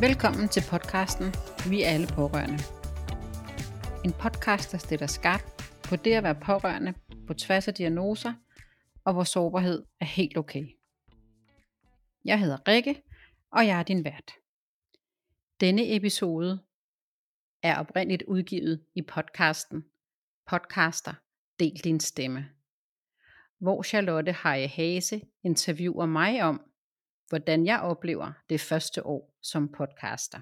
Velkommen til podcasten Vi er alle pårørende. En podcast, der stiller skarpt på det at være pårørende på tværs af diagnoser, og hvor sårbarhed er helt okay. Jeg hedder Rikke, og jeg er din vært. Denne episode er oprindeligt udgivet i podcasten Podcaster Del din stemme, hvor Charlotte Heje Hase interviewer mig om, hvordan jeg oplever det første år som podcaster.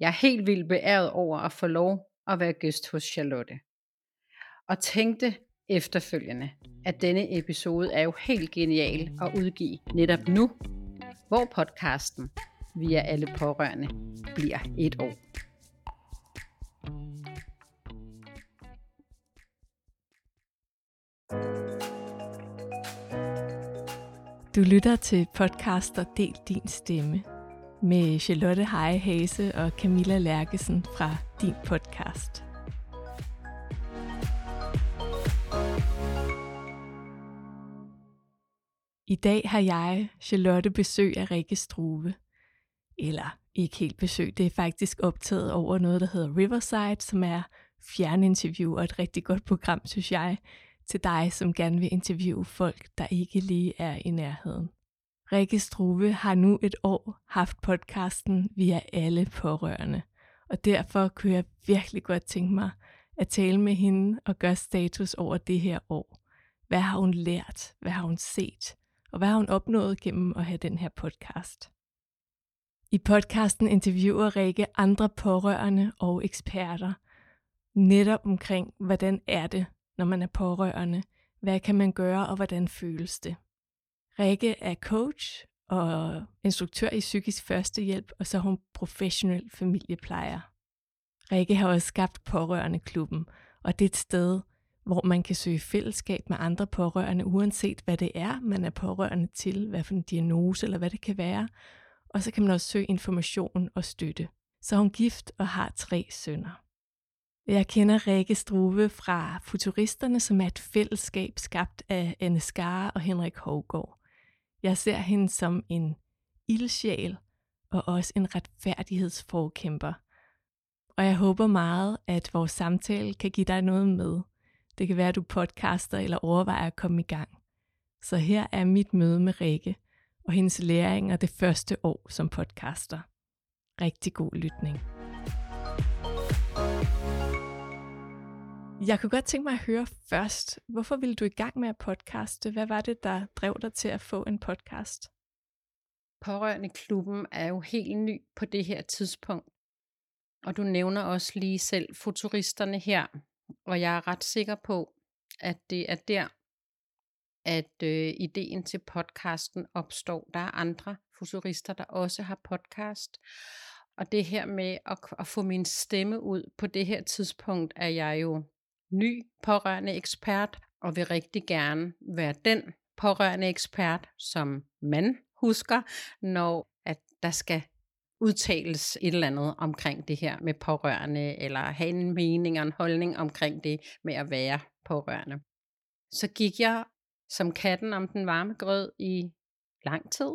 Jeg er helt vildt beæret over at få lov at være gæst hos Charlotte. Og tænkte efterfølgende, at denne episode er jo helt genial at udgive netop nu, hvor podcasten via alle pårørende bliver et år. Du lytter til podcaster Del Din Stemme med Charlotte Heje Hase og Camilla Lærkesen fra Din Podcast. I dag har jeg, Charlotte, besøg af Rikke Struve. Eller ikke helt besøg, det er faktisk optaget over noget, der hedder Riverside, som er fjerninterview og et rigtig godt program, synes jeg, til dig, som gerne vil interviewe folk, der ikke lige er i nærheden. Rikke Struve har nu et år haft podcasten via alle pårørende, og derfor kunne jeg virkelig godt tænke mig at tale med hende og gøre status over det her år. Hvad har hun lært? Hvad har hun set? Og hvad har hun opnået gennem at have den her podcast? I podcasten interviewer Rikke andre pårørende og eksperter, netop omkring, hvordan er det når man er pårørende? Hvad kan man gøre, og hvordan føles det? Rikke er coach og instruktør i psykisk førstehjælp, og så er hun professionel familieplejer. Rikke har også skabt Pårørende Klubben, og det er et sted, hvor man kan søge fællesskab med andre pårørende, uanset hvad det er, man er pårørende til, hvad for en diagnose eller hvad det kan være. Og så kan man også søge information og støtte. Så er hun gift og har tre sønner. Jeg kender Rikke Struve fra Futuristerne, som er et fællesskab skabt af Anne Skare og Henrik Hovgaard. Jeg ser hende som en ildsjæl og også en retfærdighedsforkæmper. Og jeg håber meget, at vores samtale kan give dig noget med. Det kan være, at du podcaster eller overvejer at komme i gang. Så her er mit møde med Rikke og hendes læringer det første år som podcaster. Rigtig god lytning. Jeg kunne godt tænke mig at høre først, hvorfor ville du i gang med at podcaste? Hvad var det, der drev dig til at få en podcast? Pårørende klubben er jo helt ny på det her tidspunkt. Og du nævner også lige selv futuristerne her. Og jeg er ret sikker på, at det er der, at øh, ideen til podcasten opstår. Der er andre futurister, der også har podcast. Og det her med at, at få min stemme ud på det her tidspunkt, er jeg jo ny pårørende ekspert, og vil rigtig gerne være den pårørende ekspert, som man husker, når at der skal udtales et eller andet omkring det her med pårørende, eller have en mening og en holdning omkring det med at være pårørende. Så gik jeg som katten om den varme grød i lang tid,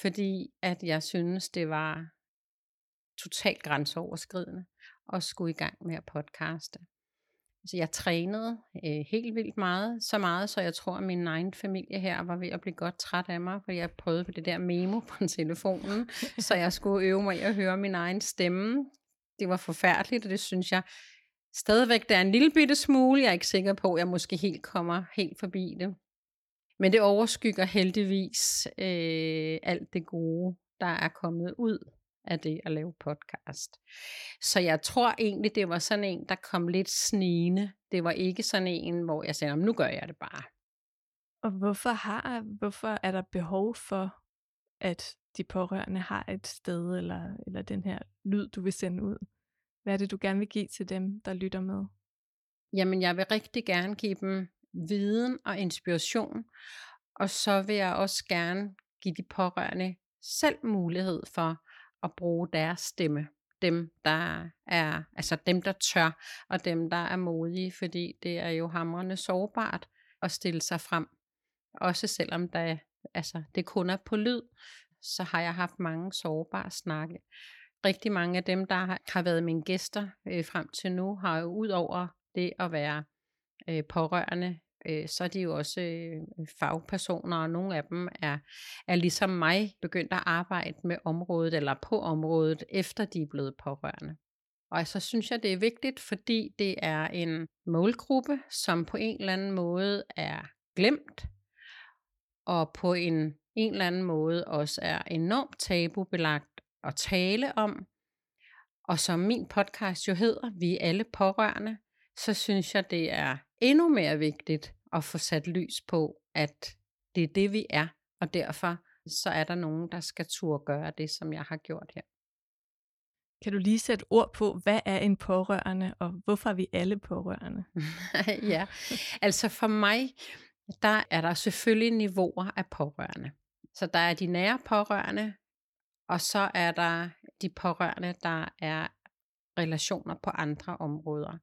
fordi at jeg synes, det var totalt grænseoverskridende at skulle i gang med at podcaste. Altså jeg trænede øh, helt vildt meget, så meget, så jeg tror, at min egen familie her var ved at blive godt træt af mig, for jeg prøvede på det der memo på telefonen, så jeg skulle øve mig i at høre min egen stemme. Det var forfærdeligt, og det synes jeg stadigvæk, der er en lille bitte smule. Jeg er ikke sikker på, at jeg måske helt kommer helt forbi det. Men det overskygger heldigvis øh, alt det gode, der er kommet ud af det at lave podcast. Så jeg tror egentlig, det var sådan en, der kom lidt snigende. Det var ikke sådan en, hvor jeg sagde, nu gør jeg det bare. Og hvorfor, har, hvorfor er der behov for, at de pårørende har et sted, eller, eller den her lyd, du vil sende ud? Hvad er det, du gerne vil give til dem, der lytter med? Jamen, jeg vil rigtig gerne give dem viden og inspiration, og så vil jeg også gerne give de pårørende selv mulighed for at bruge deres stemme. Dem, der er, altså dem, der tør, og dem, der er modige, fordi det er jo hamrende sårbart at stille sig frem. Også selvom der, altså, det kun er på lyd, så har jeg haft mange sårbare snakke. Rigtig mange af dem, der har været mine gæster øh, frem til nu, har jo ud over det at være øh, pårørende, øh, så er de jo også øh, fagpersoner, og nogle af dem er, er ligesom mig begyndt at arbejde med området eller på området, efter de er blevet pårørende. Og så synes jeg, det er vigtigt, fordi det er en målgruppe, som på en eller anden måde er glemt, og på en, en eller anden måde også er enormt tabubelagt at tale om. Og som min podcast jo hedder, Vi er alle pårørende, så synes jeg, det er endnu mere vigtigt at få sat lys på, at det er det, vi er, og derfor så er der nogen, der skal turde gøre det, som jeg har gjort her. Kan du lige sætte ord på, hvad er en pårørende, og hvorfor er vi alle pårørende? ja, altså for mig, der er der selvfølgelig niveauer af pårørende. Så der er de nære pårørende, og så er der de pårørende, der er relationer på andre områder.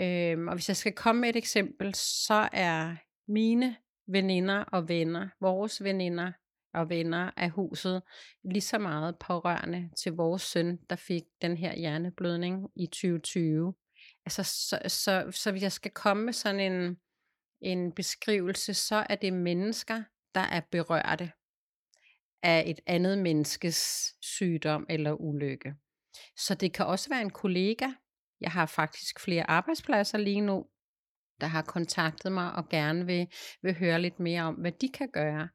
Øhm, og hvis jeg skal komme med et eksempel, så er mine veninder og venner, vores veninder og venner af huset, lige så meget pårørende til vores søn, der fik den her hjerneblødning i 2020. Altså, så, så, så hvis jeg skal komme med sådan en, en beskrivelse, så er det mennesker, der er berørte af et andet menneskes sygdom eller ulykke. Så det kan også være en kollega. Jeg har faktisk flere arbejdspladser lige nu, der har kontaktet mig og gerne vil, vil høre lidt mere om, hvad de kan gøre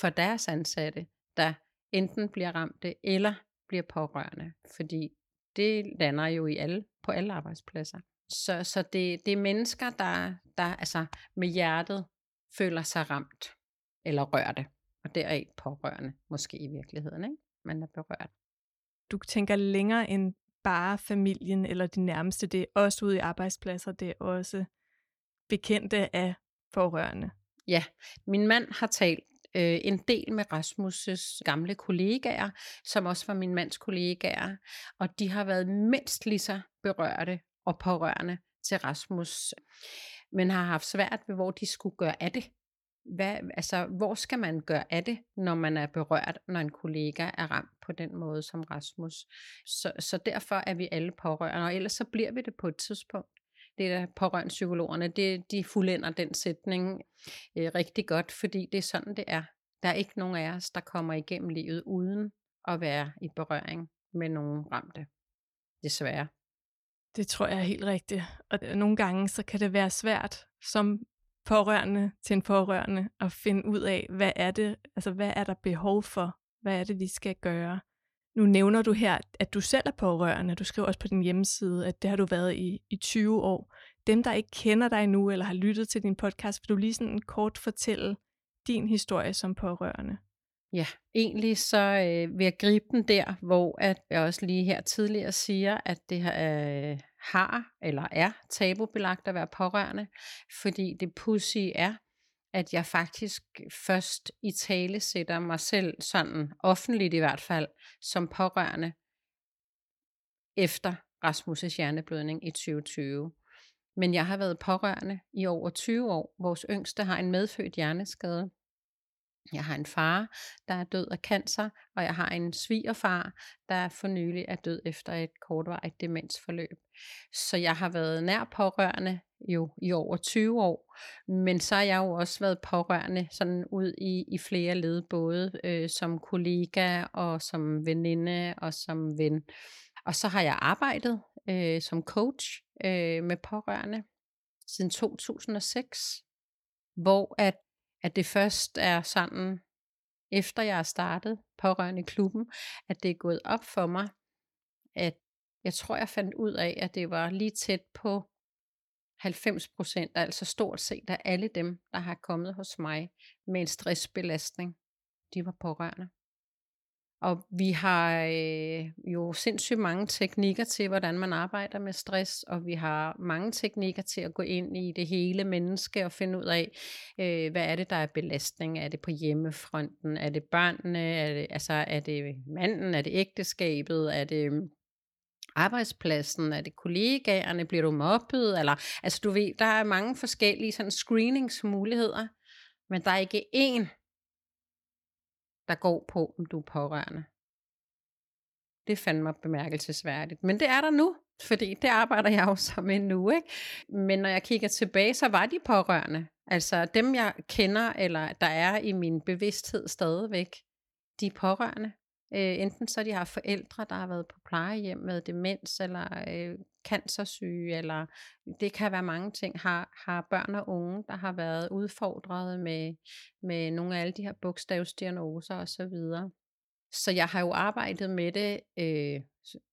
for deres ansatte, der enten bliver ramte eller bliver pårørende. Fordi det lander jo i alle, på alle arbejdspladser. Så, så det, det er mennesker, der, der altså med hjertet føler sig ramt eller rørte. Og deraf pårørende, måske i virkeligheden, ikke? Man er berørt. Du tænker længere end bare familien eller de nærmeste. Det er også ude i arbejdspladser. Det er også bekendte af forrørende. Ja, min mand har talt øh, en del med Rasmus' gamle kollegaer, som også var min mands kollegaer, og de har været mindst lige så berørte og pårørende til Rasmus, men har haft svært ved, hvor de skulle gøre af det. Hvad, altså, hvor skal man gøre af det, når man er berørt, når en kollega er ramt på den måde som Rasmus? Så, så derfor er vi alle pårørende, og ellers så bliver vi det på et tidspunkt. Det er pårørende psykologerne, det, de fuldender den sætning øh, rigtig godt, fordi det er sådan, det er. Der er ikke nogen af os, der kommer igennem livet uden at være i berøring med nogen ramte. Desværre. Det tror jeg er helt rigtigt. Og nogle gange så kan det være svært som pårørende til en pårørende og finde ud af, hvad er det, altså hvad er der behov for? Hvad er det, vi skal gøre? Nu nævner du her, at du selv er pårørende. Du skriver også på din hjemmeside, at det har du været i, i 20 år. Dem, der ikke kender dig nu eller har lyttet til din podcast, vil du lige sådan kort fortælle din historie som pårørende? Ja, egentlig så øh, vil jeg gribe den der, hvor at jeg også lige her tidligere siger, at det øh, har eller er tabubelagt at være pårørende, fordi det pussy er, at jeg faktisk først i tale sætter mig selv sådan offentligt i hvert fald som pårørende efter Rasmus' hjerneblødning i 2020. Men jeg har været pårørende i over 20 år. Vores yngste har en medfødt hjerneskade. Jeg har en far, der er død af cancer, og jeg har en svigerfar, der for nylig er død efter et kortvarigt demensforløb. Så jeg har været nær pårørende jo i over 20 år, men så har jeg jo også været pårørende sådan ud i, i flere led, både øh, som kollega og som veninde og som ven. Og så har jeg arbejdet øh, som coach øh, med pårørende siden 2006, hvor at at det først er sådan, efter jeg har startet pårørende i klubben, at det er gået op for mig, at jeg tror, jeg fandt ud af, at det var lige tæt på 90 procent, altså stort set af alle dem, der har kommet hos mig med en stressbelastning, de var pårørende. Og vi har øh, jo sindssygt mange teknikker til, hvordan man arbejder med stress, og vi har mange teknikker til at gå ind i det hele menneske og finde ud af, øh, hvad er det, der er belastning? Er det på hjemmefronten? Er det børnene? Er det, altså, er det manden? Er det ægteskabet? Er det øhm, arbejdspladsen? Er det kollegaerne? Bliver du mobbet? Eller, altså du ved, der er mange forskellige sådan screeningsmuligheder, men der er ikke én, der går på, om du er pårørende. Det fandt mig bemærkelsesværdigt. Men det er der nu, fordi det arbejder jeg jo så med nu. Ikke? Men når jeg kigger tilbage, så var de pårørende. Altså dem, jeg kender, eller der er i min bevidsthed stadigvæk, de er pårørende. Øh, enten så de har forældre, der har været på plejehjem med demens, eller øh, cancersyge, eller det kan være mange ting. Har, har børn og unge, der har været udfordret med, med nogle af alle de her bogstavsdiagnoser osv. Så jeg har jo arbejdet med det øh,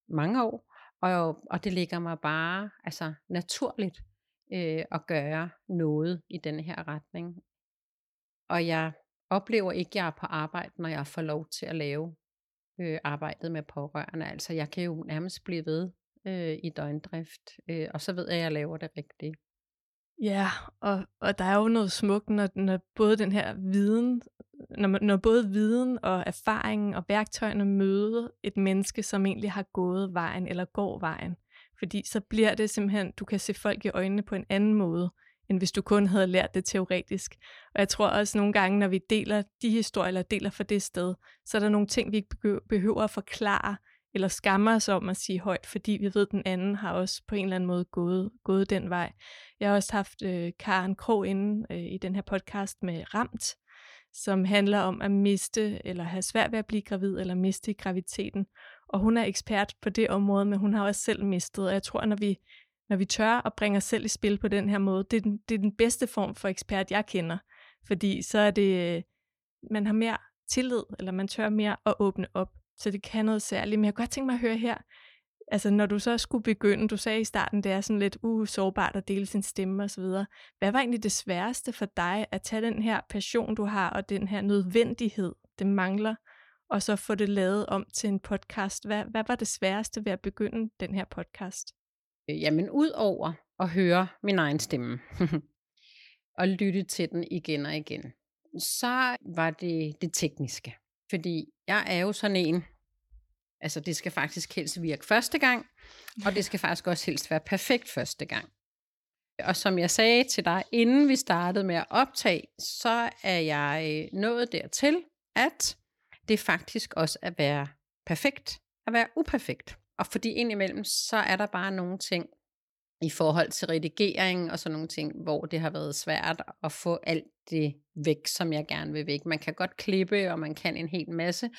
mange år, og, og det ligger mig bare altså naturligt øh, at gøre noget i den her retning. Og jeg oplever ikke, at jeg er på arbejde, når jeg får lov til at lave øh, arbejdet med pårørende. Altså jeg kan jo nærmest blive ved øh, i døgndrift, øh, og så ved jeg, at jeg laver det rigtigt. Ja, og, og der er jo noget smukt, når, når både den her viden, når, når både viden og erfaringen og værktøjerne møder et menneske, som egentlig har gået vejen eller går vejen. Fordi så bliver det simpelthen, du kan se folk i øjnene på en anden måde, end hvis du kun havde lært det teoretisk. Og jeg tror også nogle gange, når vi deler de historier, eller deler for det sted, så er der nogle ting, vi ikke behøver at forklare, eller skammer os om at sige højt, fordi vi ved, at den anden har også på en eller anden måde gået, gået den vej. Jeg har også haft øh, Karen Krog inde øh, i den her podcast med Ramt, som handler om at miste, eller have svært ved at blive gravid, eller miste graviteten. graviditeten. Og hun er ekspert på det område, men hun har også selv mistet. Og jeg tror, når vi, når vi tør at bringe os selv i spil på den her måde, det er den, det er den bedste form for ekspert, jeg kender. Fordi så er det, øh, man har mere tillid, eller man tør mere at åbne op. Så det kan noget særligt. Men jeg kunne godt tænke mig at høre her, altså når du så skulle begynde, du sagde i starten, det er sådan lidt uh, sårbart at dele sin stemme osv. Hvad var egentlig det sværeste for dig at tage den her passion, du har, og den her nødvendighed, det mangler, og så få det lavet om til en podcast? Hvad, hvad var det sværeste ved at begynde den her podcast? Øh, jamen, ud over at høre min egen stemme, og lytte til den igen og igen, så var det det tekniske. Fordi jeg er jo sådan en, altså det skal faktisk helst virke første gang, og det skal faktisk også helst være perfekt første gang. Og som jeg sagde til dig, inden vi startede med at optage, så er jeg øh, nået dertil, at det faktisk også at være perfekt, at være uperfekt. Og fordi indimellem, så er der bare nogle ting, i forhold til redigering og sådan nogle ting, hvor det har været svært at få alt det væk, som jeg gerne vil væk. Man kan godt klippe, og man kan en hel masse,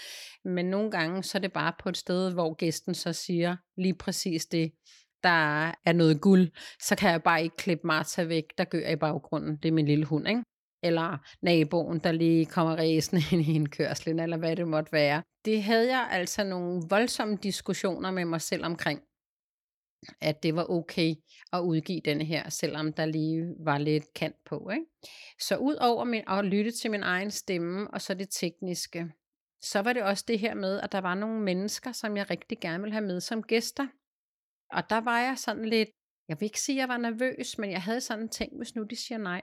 men nogle gange så er det bare på et sted, hvor gæsten så siger lige præcis det, der er noget guld, så kan jeg bare ikke klippe Martha væk, der gør i baggrunden. Det er min lille hund, ikke? Eller naboen, der lige kommer ræsende ind i en kørsel, eller hvad det måtte være. Det havde jeg altså nogle voldsomme diskussioner med mig selv omkring at det var okay at udgive den her, selvom der lige var lidt kant på. Ikke? Så ud over min, at lytte til min egen stemme, og så det tekniske, så var det også det her med, at der var nogle mennesker, som jeg rigtig gerne ville have med som gæster. Og der var jeg sådan lidt, jeg vil ikke sige, at jeg var nervøs, men jeg havde sådan tænkt, hvis nu de siger nej.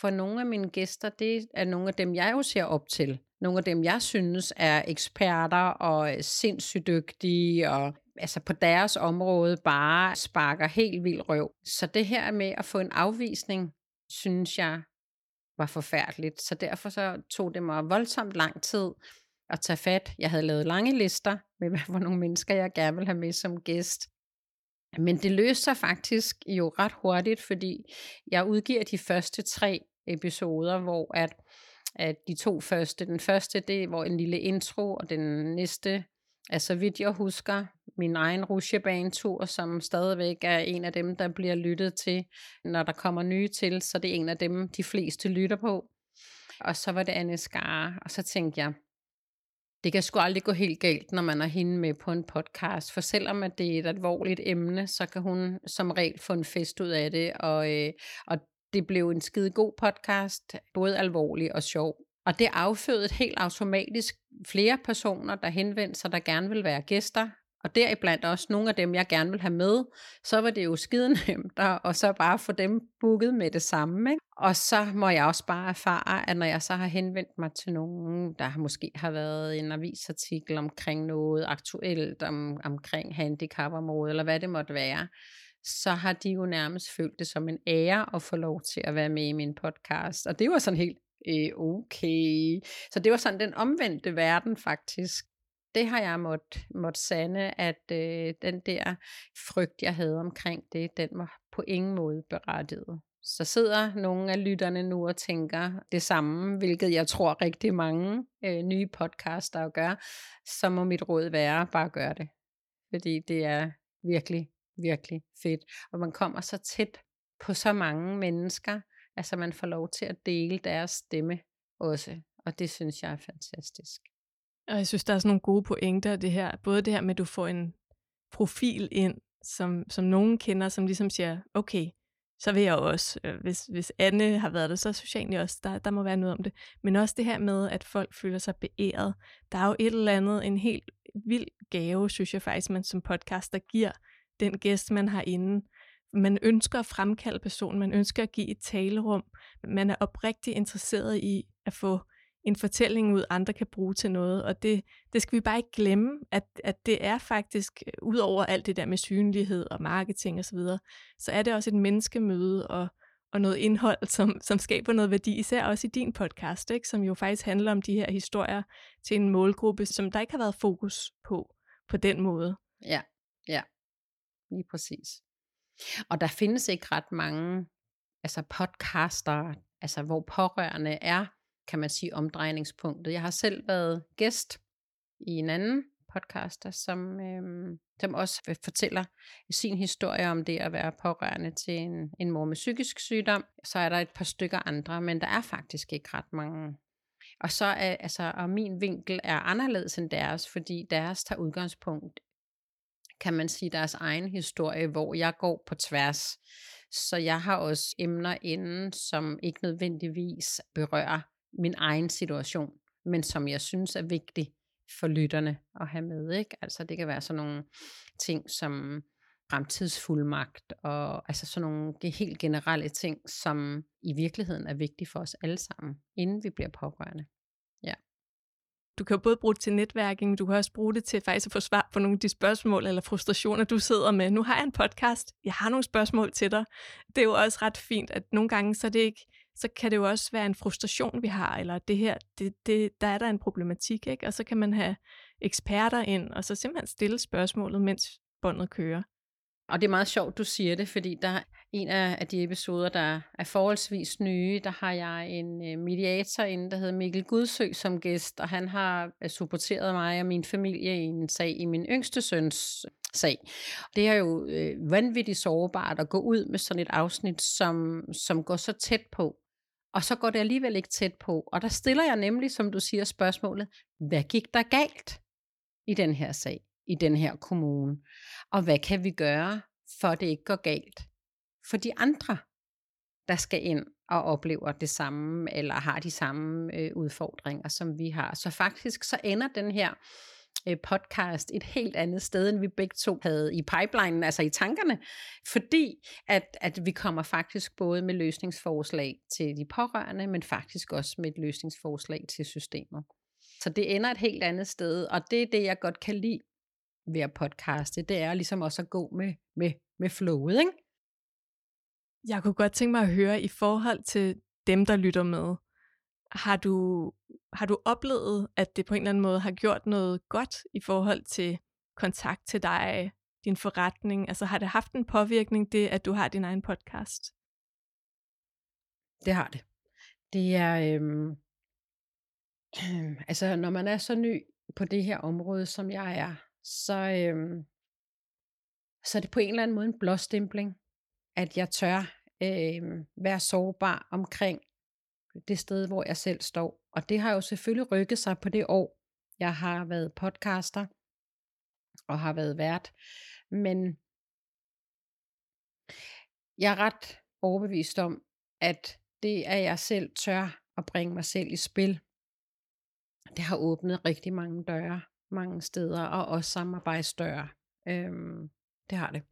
For nogle af mine gæster, det er nogle af dem, jeg jo ser op til. Nogle af dem, jeg synes er eksperter og sindssygt dygtige og altså på deres område bare sparker helt vildt røv. Så det her med at få en afvisning, synes jeg var forfærdeligt. Så derfor så tog det mig voldsomt lang tid at tage fat. Jeg havde lavet lange lister med, hvad for nogle mennesker jeg gerne ville have med som gæst. Men det løste sig faktisk jo ret hurtigt, fordi jeg udgiver de første tre episoder, hvor at, at de to første, den første, det var en lille intro, og den næste, altså vidt jeg husker, min egen rusjebanetur, som stadigvæk er en af dem, der bliver lyttet til, når der kommer nye til, så det er en af dem, de fleste lytter på. Og så var det Anne Skare, og så tænkte jeg, det kan sgu aldrig gå helt galt, når man er hende med på en podcast, for selvom at det er et alvorligt emne, så kan hun som regel få en fest ud af det, og, øh, og det blev en skide god podcast, både alvorlig og sjov. Og det affødte helt automatisk flere personer, der henvendte sig, der gerne vil være gæster, og deriblandt også nogle af dem, jeg gerne vil have med, så var det jo skide nemt, og så bare få dem booket med det samme. Ikke? Og så må jeg også bare erfare, at når jeg så har henvendt mig til nogen, der måske har været en avisartikel omkring noget aktuelt, om, omkring handicapområdet, eller hvad det måtte være, så har de jo nærmest følt det som en ære at få lov til at være med i min podcast. Og det var sådan helt Øh, okay. Så det var sådan den omvendte verden faktisk. Det har jeg måttet måtte sande, at øh, den der frygt, jeg havde omkring det, den var på ingen måde berettiget. Så sidder nogle af lytterne nu og tænker det samme, hvilket jeg tror rigtig mange øh, nye podcaster gør, så må mit råd være bare gør det. Fordi det er virkelig, virkelig fedt. Og man kommer så tæt på så mange mennesker, altså man får lov til at dele deres stemme også. Og det synes jeg er fantastisk. Og jeg synes, der er sådan nogle gode pointer det her. Både det her med, at du får en profil ind, som, som nogen kender, som ligesom siger, okay, så vil jeg også, øh, hvis, hvis Anne har været der, så synes jeg egentlig også, der, der må være noget om det. Men også det her med, at folk føler sig beæret. Der er jo et eller andet, en helt vild gave, synes jeg faktisk, man som podcaster giver den gæst, man har inde. Man ønsker at fremkalde personen, man ønsker at give et talerum, man er oprigtigt interesseret i at få en fortælling ud, andre kan bruge til noget. Og det, det skal vi bare ikke glemme, at, at det er faktisk, øh, ud over alt det der med synlighed og marketing osv., så, videre, så er det også et menneskemøde og, og noget indhold, som, som skaber noget værdi, især også i din podcast, ikke? som jo faktisk handler om de her historier til en målgruppe, som der ikke har været fokus på, på den måde. Ja, ja, lige præcis. Og der findes ikke ret mange altså podcaster, altså hvor pårørende er kan man sige, omdrejningspunktet. Jeg har selv været gæst i en anden podcaster, som, øhm, som også øh, fortæller sin historie om det at være pårørende til en, en mor med psykisk sygdom. Så er der et par stykker andre, men der er faktisk ikke ret mange. Og så er altså, og min vinkel er anderledes end deres, fordi deres tager udgangspunkt, kan man sige, deres egen historie, hvor jeg går på tværs. Så jeg har også emner inden, som ikke nødvendigvis berører min egen situation, men som jeg synes er vigtig for lytterne at have med. Ikke? Altså det kan være sådan nogle ting som fremtidsfuldmagt og altså sådan nogle helt generelle ting, som i virkeligheden er vigtige for os alle sammen, inden vi bliver pårørende. Du kan jo både bruge det til netværking, men du kan også bruge det til faktisk at få svar på nogle af de spørgsmål eller frustrationer, du sidder med. Nu har jeg en podcast, jeg har nogle spørgsmål til dig. Det er jo også ret fint, at nogle gange så det ikke så kan det jo også være en frustration, vi har, eller det her, det, det, der er der en problematik, ikke? og så kan man have eksperter ind, og så simpelthen stille spørgsmålet, mens båndet kører. Og det er meget sjovt, du siger det, fordi der en af de episoder, der er forholdsvis nye, der har jeg en øh, mediator inde, der hedder Mikkel Gudsø som gæst, og han har øh, supporteret mig og min familie i en sag i min yngste søns øh, sag. Det er jo øh, vanvittigt sårbart at gå ud med sådan et afsnit, som, som går så tæt på, og så går det alligevel ikke tæt på. Og der stiller jeg nemlig, som du siger, spørgsmålet, hvad gik der galt i den her sag, i den her kommune? Og hvad kan vi gøre, for at det ikke går galt for de andre, der skal ind og oplever det samme, eller har de samme øh, udfordringer, som vi har. Så faktisk så ender den her Øh, podcast et helt andet sted, end vi begge to havde i pipelinen, altså i tankerne, fordi at, at vi kommer faktisk både med løsningsforslag til de pårørende, men faktisk også med et løsningsforslag til systemet. Så det ender et helt andet sted, og det er det, jeg godt kan lide ved at podcaste, det er ligesom også at gå med, med, med flowet, ikke? Jeg kunne godt tænke mig at høre i forhold til dem, der lytter med. Har du, har du oplevet, at det på en eller anden måde har gjort noget godt i forhold til kontakt til dig, din forretning? Altså har det haft en påvirkning, det at du har din egen podcast? Det har det. Det er, øhm, altså når man er så ny på det her område, som jeg er, så, øhm, så er det på en eller anden måde en blåstempling, at jeg tør øhm, være sårbar omkring det sted, hvor jeg selv står. Og det har jo selvfølgelig rykket sig på det år, jeg har været podcaster og har været vært. Men jeg er ret overbevist om, at det, at jeg selv tør at bringe mig selv i spil, det har åbnet rigtig mange døre mange steder, og også samarbejdsdøre. Øhm, det har det.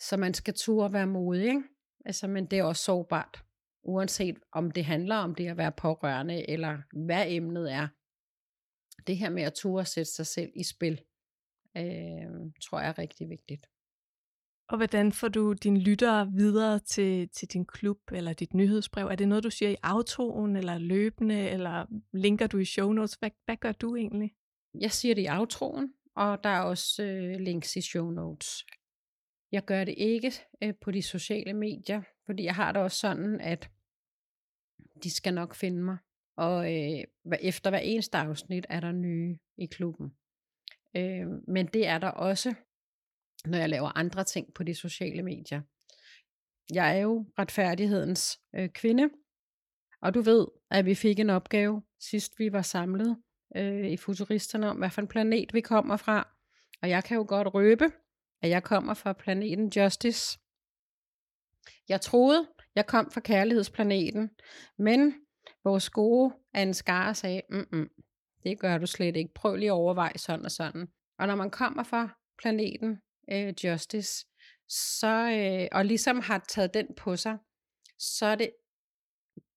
Så man skal turde være modig, ikke? Altså, men det er også sårbart uanset om det handler om det at være pårørende, eller hvad emnet er. Det her med at ture sætte sig selv i spil, øh, tror jeg er rigtig vigtigt. Og hvordan får du dine lyttere videre til, til din klub eller dit nyhedsbrev? Er det noget, du siger i outroen, eller løbende, eller linker du i show notes? Hvad, hvad gør du egentlig? Jeg siger det i outroen, og der er også øh, links i show notes. Jeg gør det ikke øh, på de sociale medier, fordi jeg har det også sådan, at de skal nok finde mig. Og øh, efter hver eneste afsnit er der nye i klubben. Øh, men det er der også, når jeg laver andre ting på de sociale medier. Jeg er jo retfærdighedens øh, kvinde, og du ved, at vi fik en opgave sidst vi var samlet øh, i Futuristerne om, hvad for en planet vi kommer fra. Og jeg kan jo godt røbe, at jeg kommer fra planeten Justice. Jeg troede, jeg kom fra kærlighedsplaneten, men vores gode Ansgar sagde, mm det gør du slet ikke. Prøv lige at overveje sådan og sådan. Og når man kommer fra planeten øh, Justice, så, øh, og ligesom har taget den på sig, så er det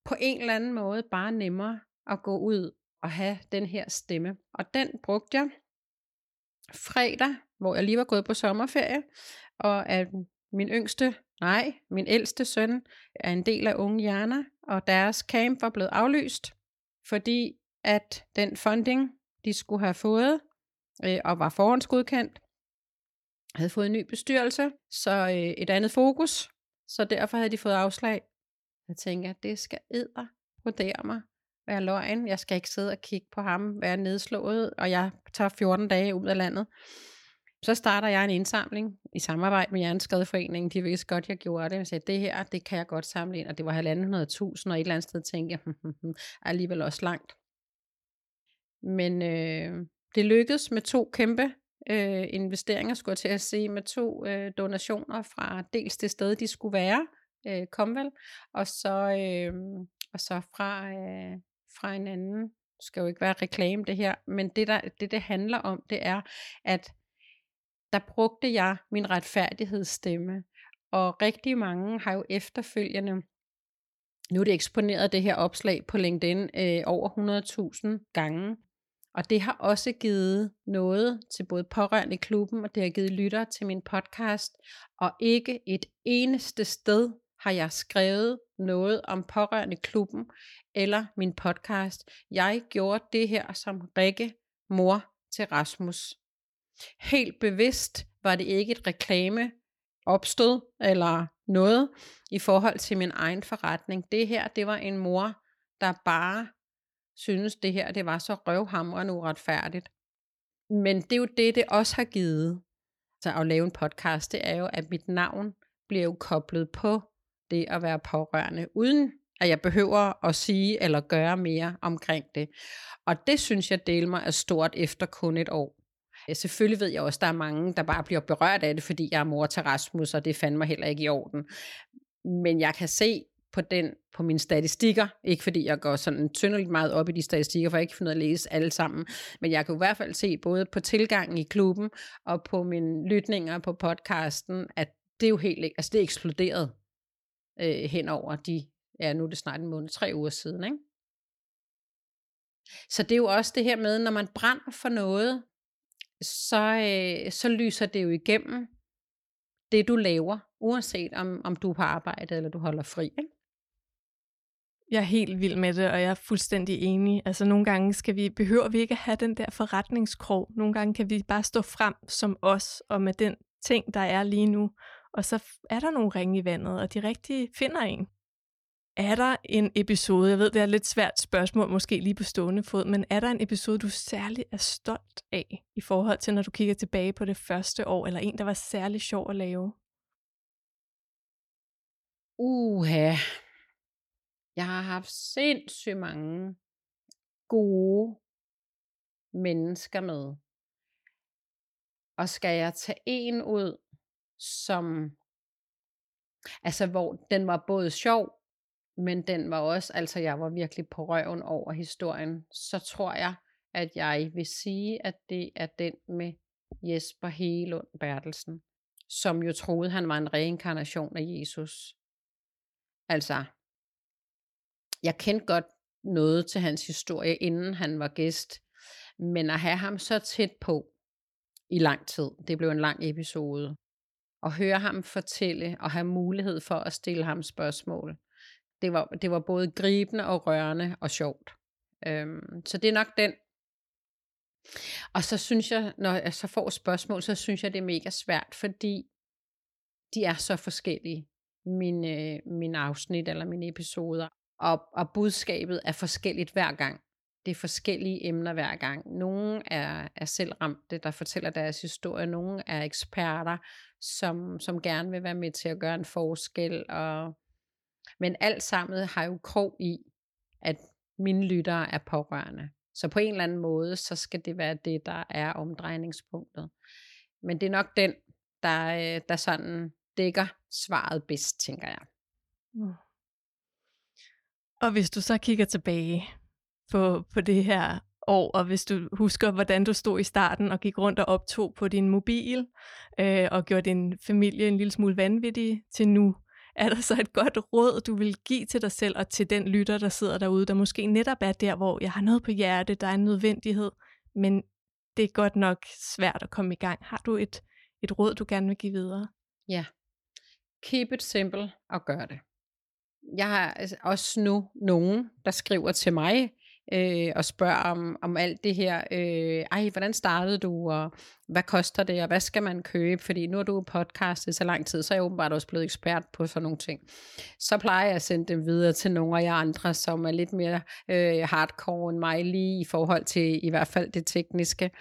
på en eller anden måde bare nemmere at gå ud og have den her stemme. Og den brugte jeg fredag, hvor jeg lige var gået på sommerferie, og at min yngste, nej, min ældste søn er en del af Unge Hjerner, og deres camp var blevet aflyst, fordi at den funding, de skulle have fået, øh, og var forhåndsgodkendt, havde fået en ny bestyrelse, så øh, et andet fokus, så derfor havde de fået afslag. Jeg tænker, at det skal æder vurdere mig være løgn. Jeg skal ikke sidde og kigge på ham, være nedslået, og jeg tager 14 dage ud af landet. Så starter jeg en indsamling i samarbejde med Hjerneskadeforeningen. De vidste godt, jeg gjorde det. Jeg sagde, det her, det kan jeg godt samle ind. Og det var halvanden tusind, og et eller andet sted tænkte jeg, hmm, hmm, hmm, alligevel også langt. Men øh, det lykkedes med to kæmpe øh, investeringer, skulle jeg til at sige, med to øh, donationer fra dels det sted, de skulle være, øh, Komvel, og så, øh, og så fra, øh, fra en anden. Det skal jo ikke være reklame det her, men det, der, det det handler om, det er, at der brugte jeg min retfærdighedsstemme, og rigtig mange har jo efterfølgende, nu er det eksponeret det her opslag på LinkedIn øh, over 100.000 gange, og det har også givet noget til både pårørende i klubben, og det har givet lytter til min podcast. Og ikke et eneste sted har jeg skrevet noget om pårørende i klubben eller min podcast. Jeg gjorde det her som Rikke, mor til Rasmus. Helt bevidst var det ikke et reklame opstod eller noget i forhold til min egen forretning. Det her, det var en mor, der bare synes, det her det var så røvhamrende uretfærdigt. Men det er jo det, det også har givet. Så at lave en podcast, det er jo, at mit navn bliver jo koblet på det at være pårørende, uden at jeg behøver at sige eller gøre mere omkring det. Og det synes jeg del mig er stort efter kun et år. Selvfølgelig ved jeg også, at der er mange, der bare bliver berørt af det, fordi jeg er mor til Rasmus, og det fandt mig heller ikke i orden. Men jeg kan se på, den, på mine statistikker, ikke fordi jeg går sådan tyndeligt meget op i de statistikker, for jeg ikke finde at læse alle sammen, men jeg kan i hvert fald se både på tilgangen i klubben og på mine lytninger på podcasten, at det er jo helt, altså det er eksploderet øh, hen over de, ja nu er det snart en måned, tre uger siden, ikke? Så det er jo også det her med, når man brænder for noget, så, øh, så lyser det jo igennem det, du laver, uanset om, om du er på arbejde eller du holder fri. Ikke? Jeg er helt vild med det, og jeg er fuldstændig enig. Altså nogle gange skal vi, behøver vi ikke at have den der forretningskrog. Nogle gange kan vi bare stå frem som os, og med den ting, der er lige nu. Og så er der nogle ringe i vandet, og de rigtige finder en. Er der en episode, jeg ved, det er et lidt svært spørgsmål, måske lige på stående fod, men er der en episode, du særlig er stolt af, i forhold til, når du kigger tilbage på det første år, eller en, der var særlig sjov at lave? Uha. Jeg har haft sindssygt mange gode mennesker med. Og skal jeg tage en ud, som altså hvor den var både sjov men den var også, altså jeg var virkelig på røven over historien, så tror jeg, at jeg vil sige, at det er den med Jesper Helund Bertelsen, som jo troede, han var en reinkarnation af Jesus. Altså, jeg kendte godt noget til hans historie, inden han var gæst, men at have ham så tæt på i lang tid, det blev en lang episode, og høre ham fortælle og have mulighed for at stille ham spørgsmål. Det var, det var både gribende og rørende og sjovt. Øhm, så det er nok den. Og så synes jeg, når jeg så får spørgsmål, så synes jeg, det er mega svært, fordi de er så forskellige, mine, øh, mine afsnit eller mine episoder. Og, og budskabet er forskelligt hver gang. Det er forskellige emner hver gang. Nogle er, er selv ramte, der fortæller deres historie. Nogle er eksperter, som, som gerne vil være med til at gøre en forskel. Og, men alt sammen har jo krog i, at mine lyttere er pårørende. Så på en eller anden måde, så skal det være det, der er omdrejningspunktet. Men det er nok den, der, øh, der sådan dækker svaret bedst, tænker jeg. Mm. Og hvis du så kigger tilbage på, på det her år, og hvis du husker, hvordan du stod i starten og gik rundt og optog på din mobil, øh, og gjorde din familie en lille smule vanvittig til nu, er der så et godt råd, du vil give til dig selv og til den lytter, der sidder derude, der måske netop er der, hvor jeg har noget på hjerte, der er en nødvendighed, men det er godt nok svært at komme i gang. Har du et, et råd, du gerne vil give videre? Ja. Keep it simple og gør det. Jeg har altså også nu nogen, der skriver til mig, øh, og spørger om, om alt det her. Øh, ej, hvordan startede du, og hvad koster det, og hvad skal man købe? Fordi nu er du podcastet så lang tid, så er jeg åbenbart også blevet ekspert på sådan nogle ting. Så plejer jeg at sende dem videre til nogle af jer andre, som er lidt mere øh, hardcore end mig lige i forhold til i hvert fald det tekniske.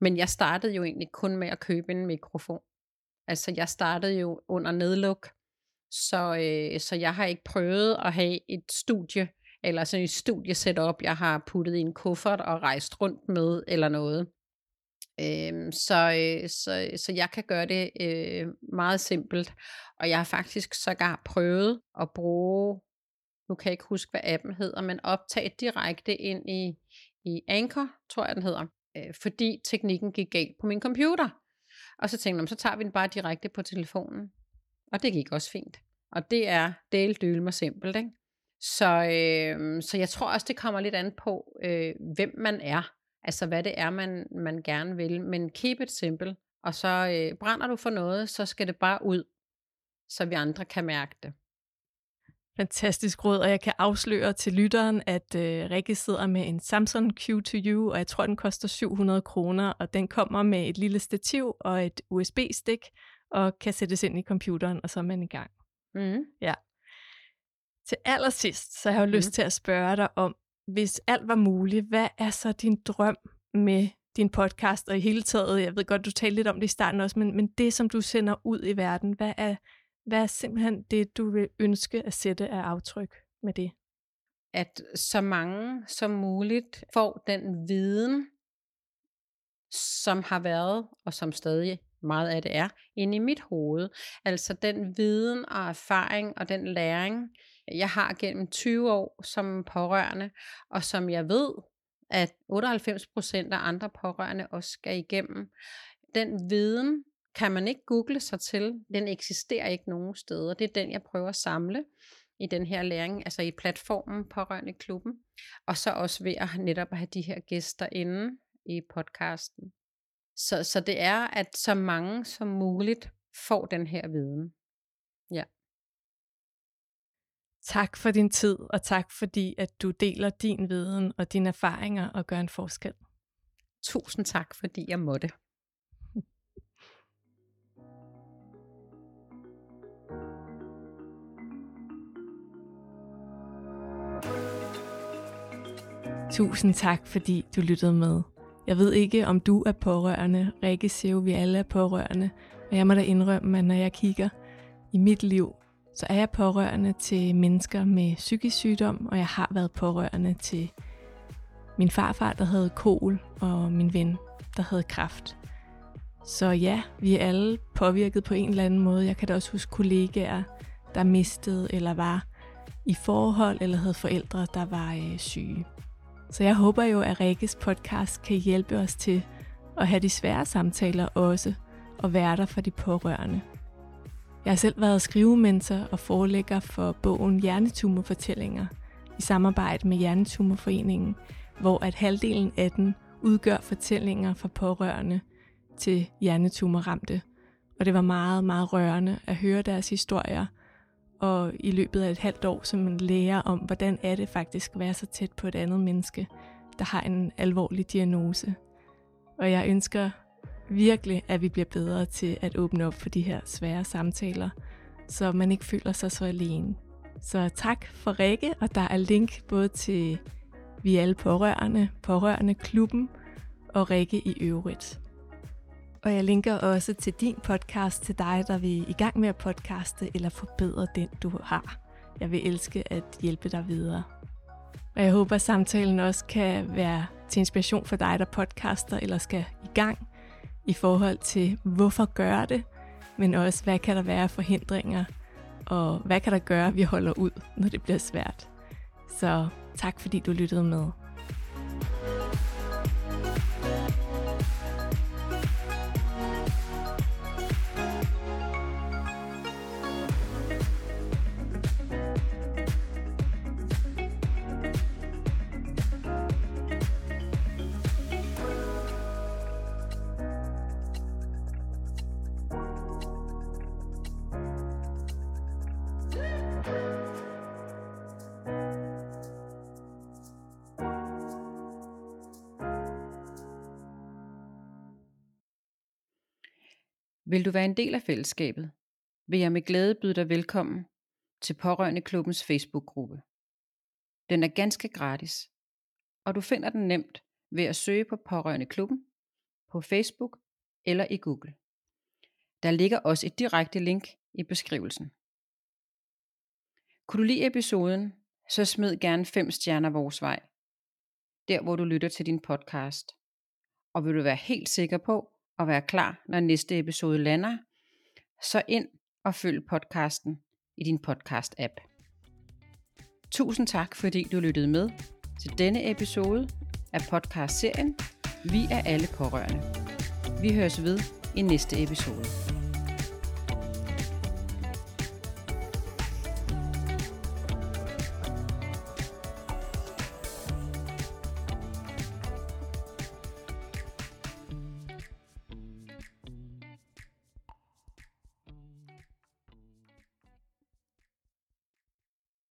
Men jeg startede jo egentlig kun med at købe en mikrofon. Altså jeg startede jo under nedluk, så, øh, så jeg har ikke prøvet at have et studie, eller sådan et studiesetup, jeg har puttet i en kuffert og rejst rundt med, eller noget. Øhm, så, øh, så, så jeg kan gøre det øh, meget simpelt, og jeg har faktisk sågar prøvet at bruge, nu kan jeg ikke huske, hvad appen hedder, men optage direkte ind i, i Anchor, tror jeg den hedder, øh, fordi teknikken gik galt på min computer. Og så tænkte jeg, så tager vi den bare direkte på telefonen. Og det gik også fint. Og det er del dyl mig simpelt, ikke? Så, øh, så jeg tror også, det kommer lidt an på, øh, hvem man er. Altså hvad det er, man, man gerne vil. Men keep it simple. Og så øh, brænder du for noget, så skal det bare ud, så vi andre kan mærke det. Fantastisk råd, og jeg kan afsløre til lytteren, at øh, Rikke sidder med en Samsung Q2U, og jeg tror, den koster 700 kroner, og den kommer med et lille stativ og et USB-stik, og kan sættes ind i computeren, og så er man i gang. Mm. Ja. Til allersidst, så har jeg jo mm. lyst til at spørge dig om, hvis alt var muligt, hvad er så din drøm med din podcast og i hele taget? Jeg ved godt, du talte lidt om det i starten også, men, men det, som du sender ud i verden, hvad er, hvad er simpelthen det, du vil ønske at sætte af aftryk med det? At så mange som muligt får den viden, som har været, og som stadig meget af det er, inde i mit hoved. Altså den viden og erfaring og den læring, jeg har gennem 20 år som pårørende, og som jeg ved, at 98% af andre pårørende også skal igennem. Den viden kan man ikke google sig til. Den eksisterer ikke nogen steder. Det er den, jeg prøver at samle i den her læring, altså i platformen Pårørende Klubben. Og så også ved at netop have de her gæster inde i podcasten. Så, så det er, at så mange som muligt får den her viden. Ja. Tak for din tid, og tak fordi, at du deler din viden og dine erfaringer og gør en forskel. Tusind tak, fordi jeg måtte. Tusind tak, fordi du lyttede med. Jeg ved ikke, om du er pårørende. Rikke siger jo, vi alle er pårørende. Og jeg må da indrømme, at når jeg kigger i mit liv, så er jeg pårørende til mennesker med psykisk sygdom, og jeg har været pårørende til min farfar, der havde kol, og min ven, der havde kræft. Så ja, vi er alle påvirket på en eller anden måde. Jeg kan da også huske kollegaer, der mistede eller var i forhold eller havde forældre, der var øh, syge. Så jeg håber jo, at Rikkes podcast kan hjælpe os til at have de svære samtaler også, og være der for de pårørende. Jeg har selv været skrivementor og forelægger for bogen Hjernetumorfortællinger i samarbejde med Hjernetumorforeningen, hvor at halvdelen af den udgør fortællinger fra pårørende til hjernetumorramte. Og det var meget, meget rørende at høre deres historier. Og i løbet af et halvt år, som man lærer om, hvordan er det faktisk at være så tæt på et andet menneske, der har en alvorlig diagnose. Og jeg ønsker virkelig, at vi bliver bedre til at åbne op for de her svære samtaler, så man ikke føler sig så alene. Så tak for Rikke, og der er link både til Vi alle pårørende, pårørende klubben og Rikke i øvrigt. Og jeg linker også til din podcast til dig, der vil i gang med at podcaste eller forbedre den, du har. Jeg vil elske at hjælpe dig videre. Og jeg håber, at samtalen også kan være til inspiration for dig, der podcaster eller skal i gang i forhold til, hvorfor gør det, men også, hvad kan der være forhindringer, og hvad kan der gøre, at vi holder ud, når det bliver svært. Så tak fordi du lyttede med. Vil du være en del af fællesskabet, vil jeg med glæde byde dig velkommen til Pårørende Klubbens Facebook-gruppe. Den er ganske gratis, og du finder den nemt ved at søge på Pårørende Klubben på Facebook eller i Google. Der ligger også et direkte link i beskrivelsen. Kunne du lide episoden, så smid gerne 5 stjerner vores vej, der hvor du lytter til din podcast. Og vil du være helt sikker på, og være klar, når næste episode lander, så ind og følg podcasten i din podcast-app. Tusind tak, fordi du lyttede med til denne episode af podcast-serien Vi er alle pårørende. Vi høres ved i næste episode.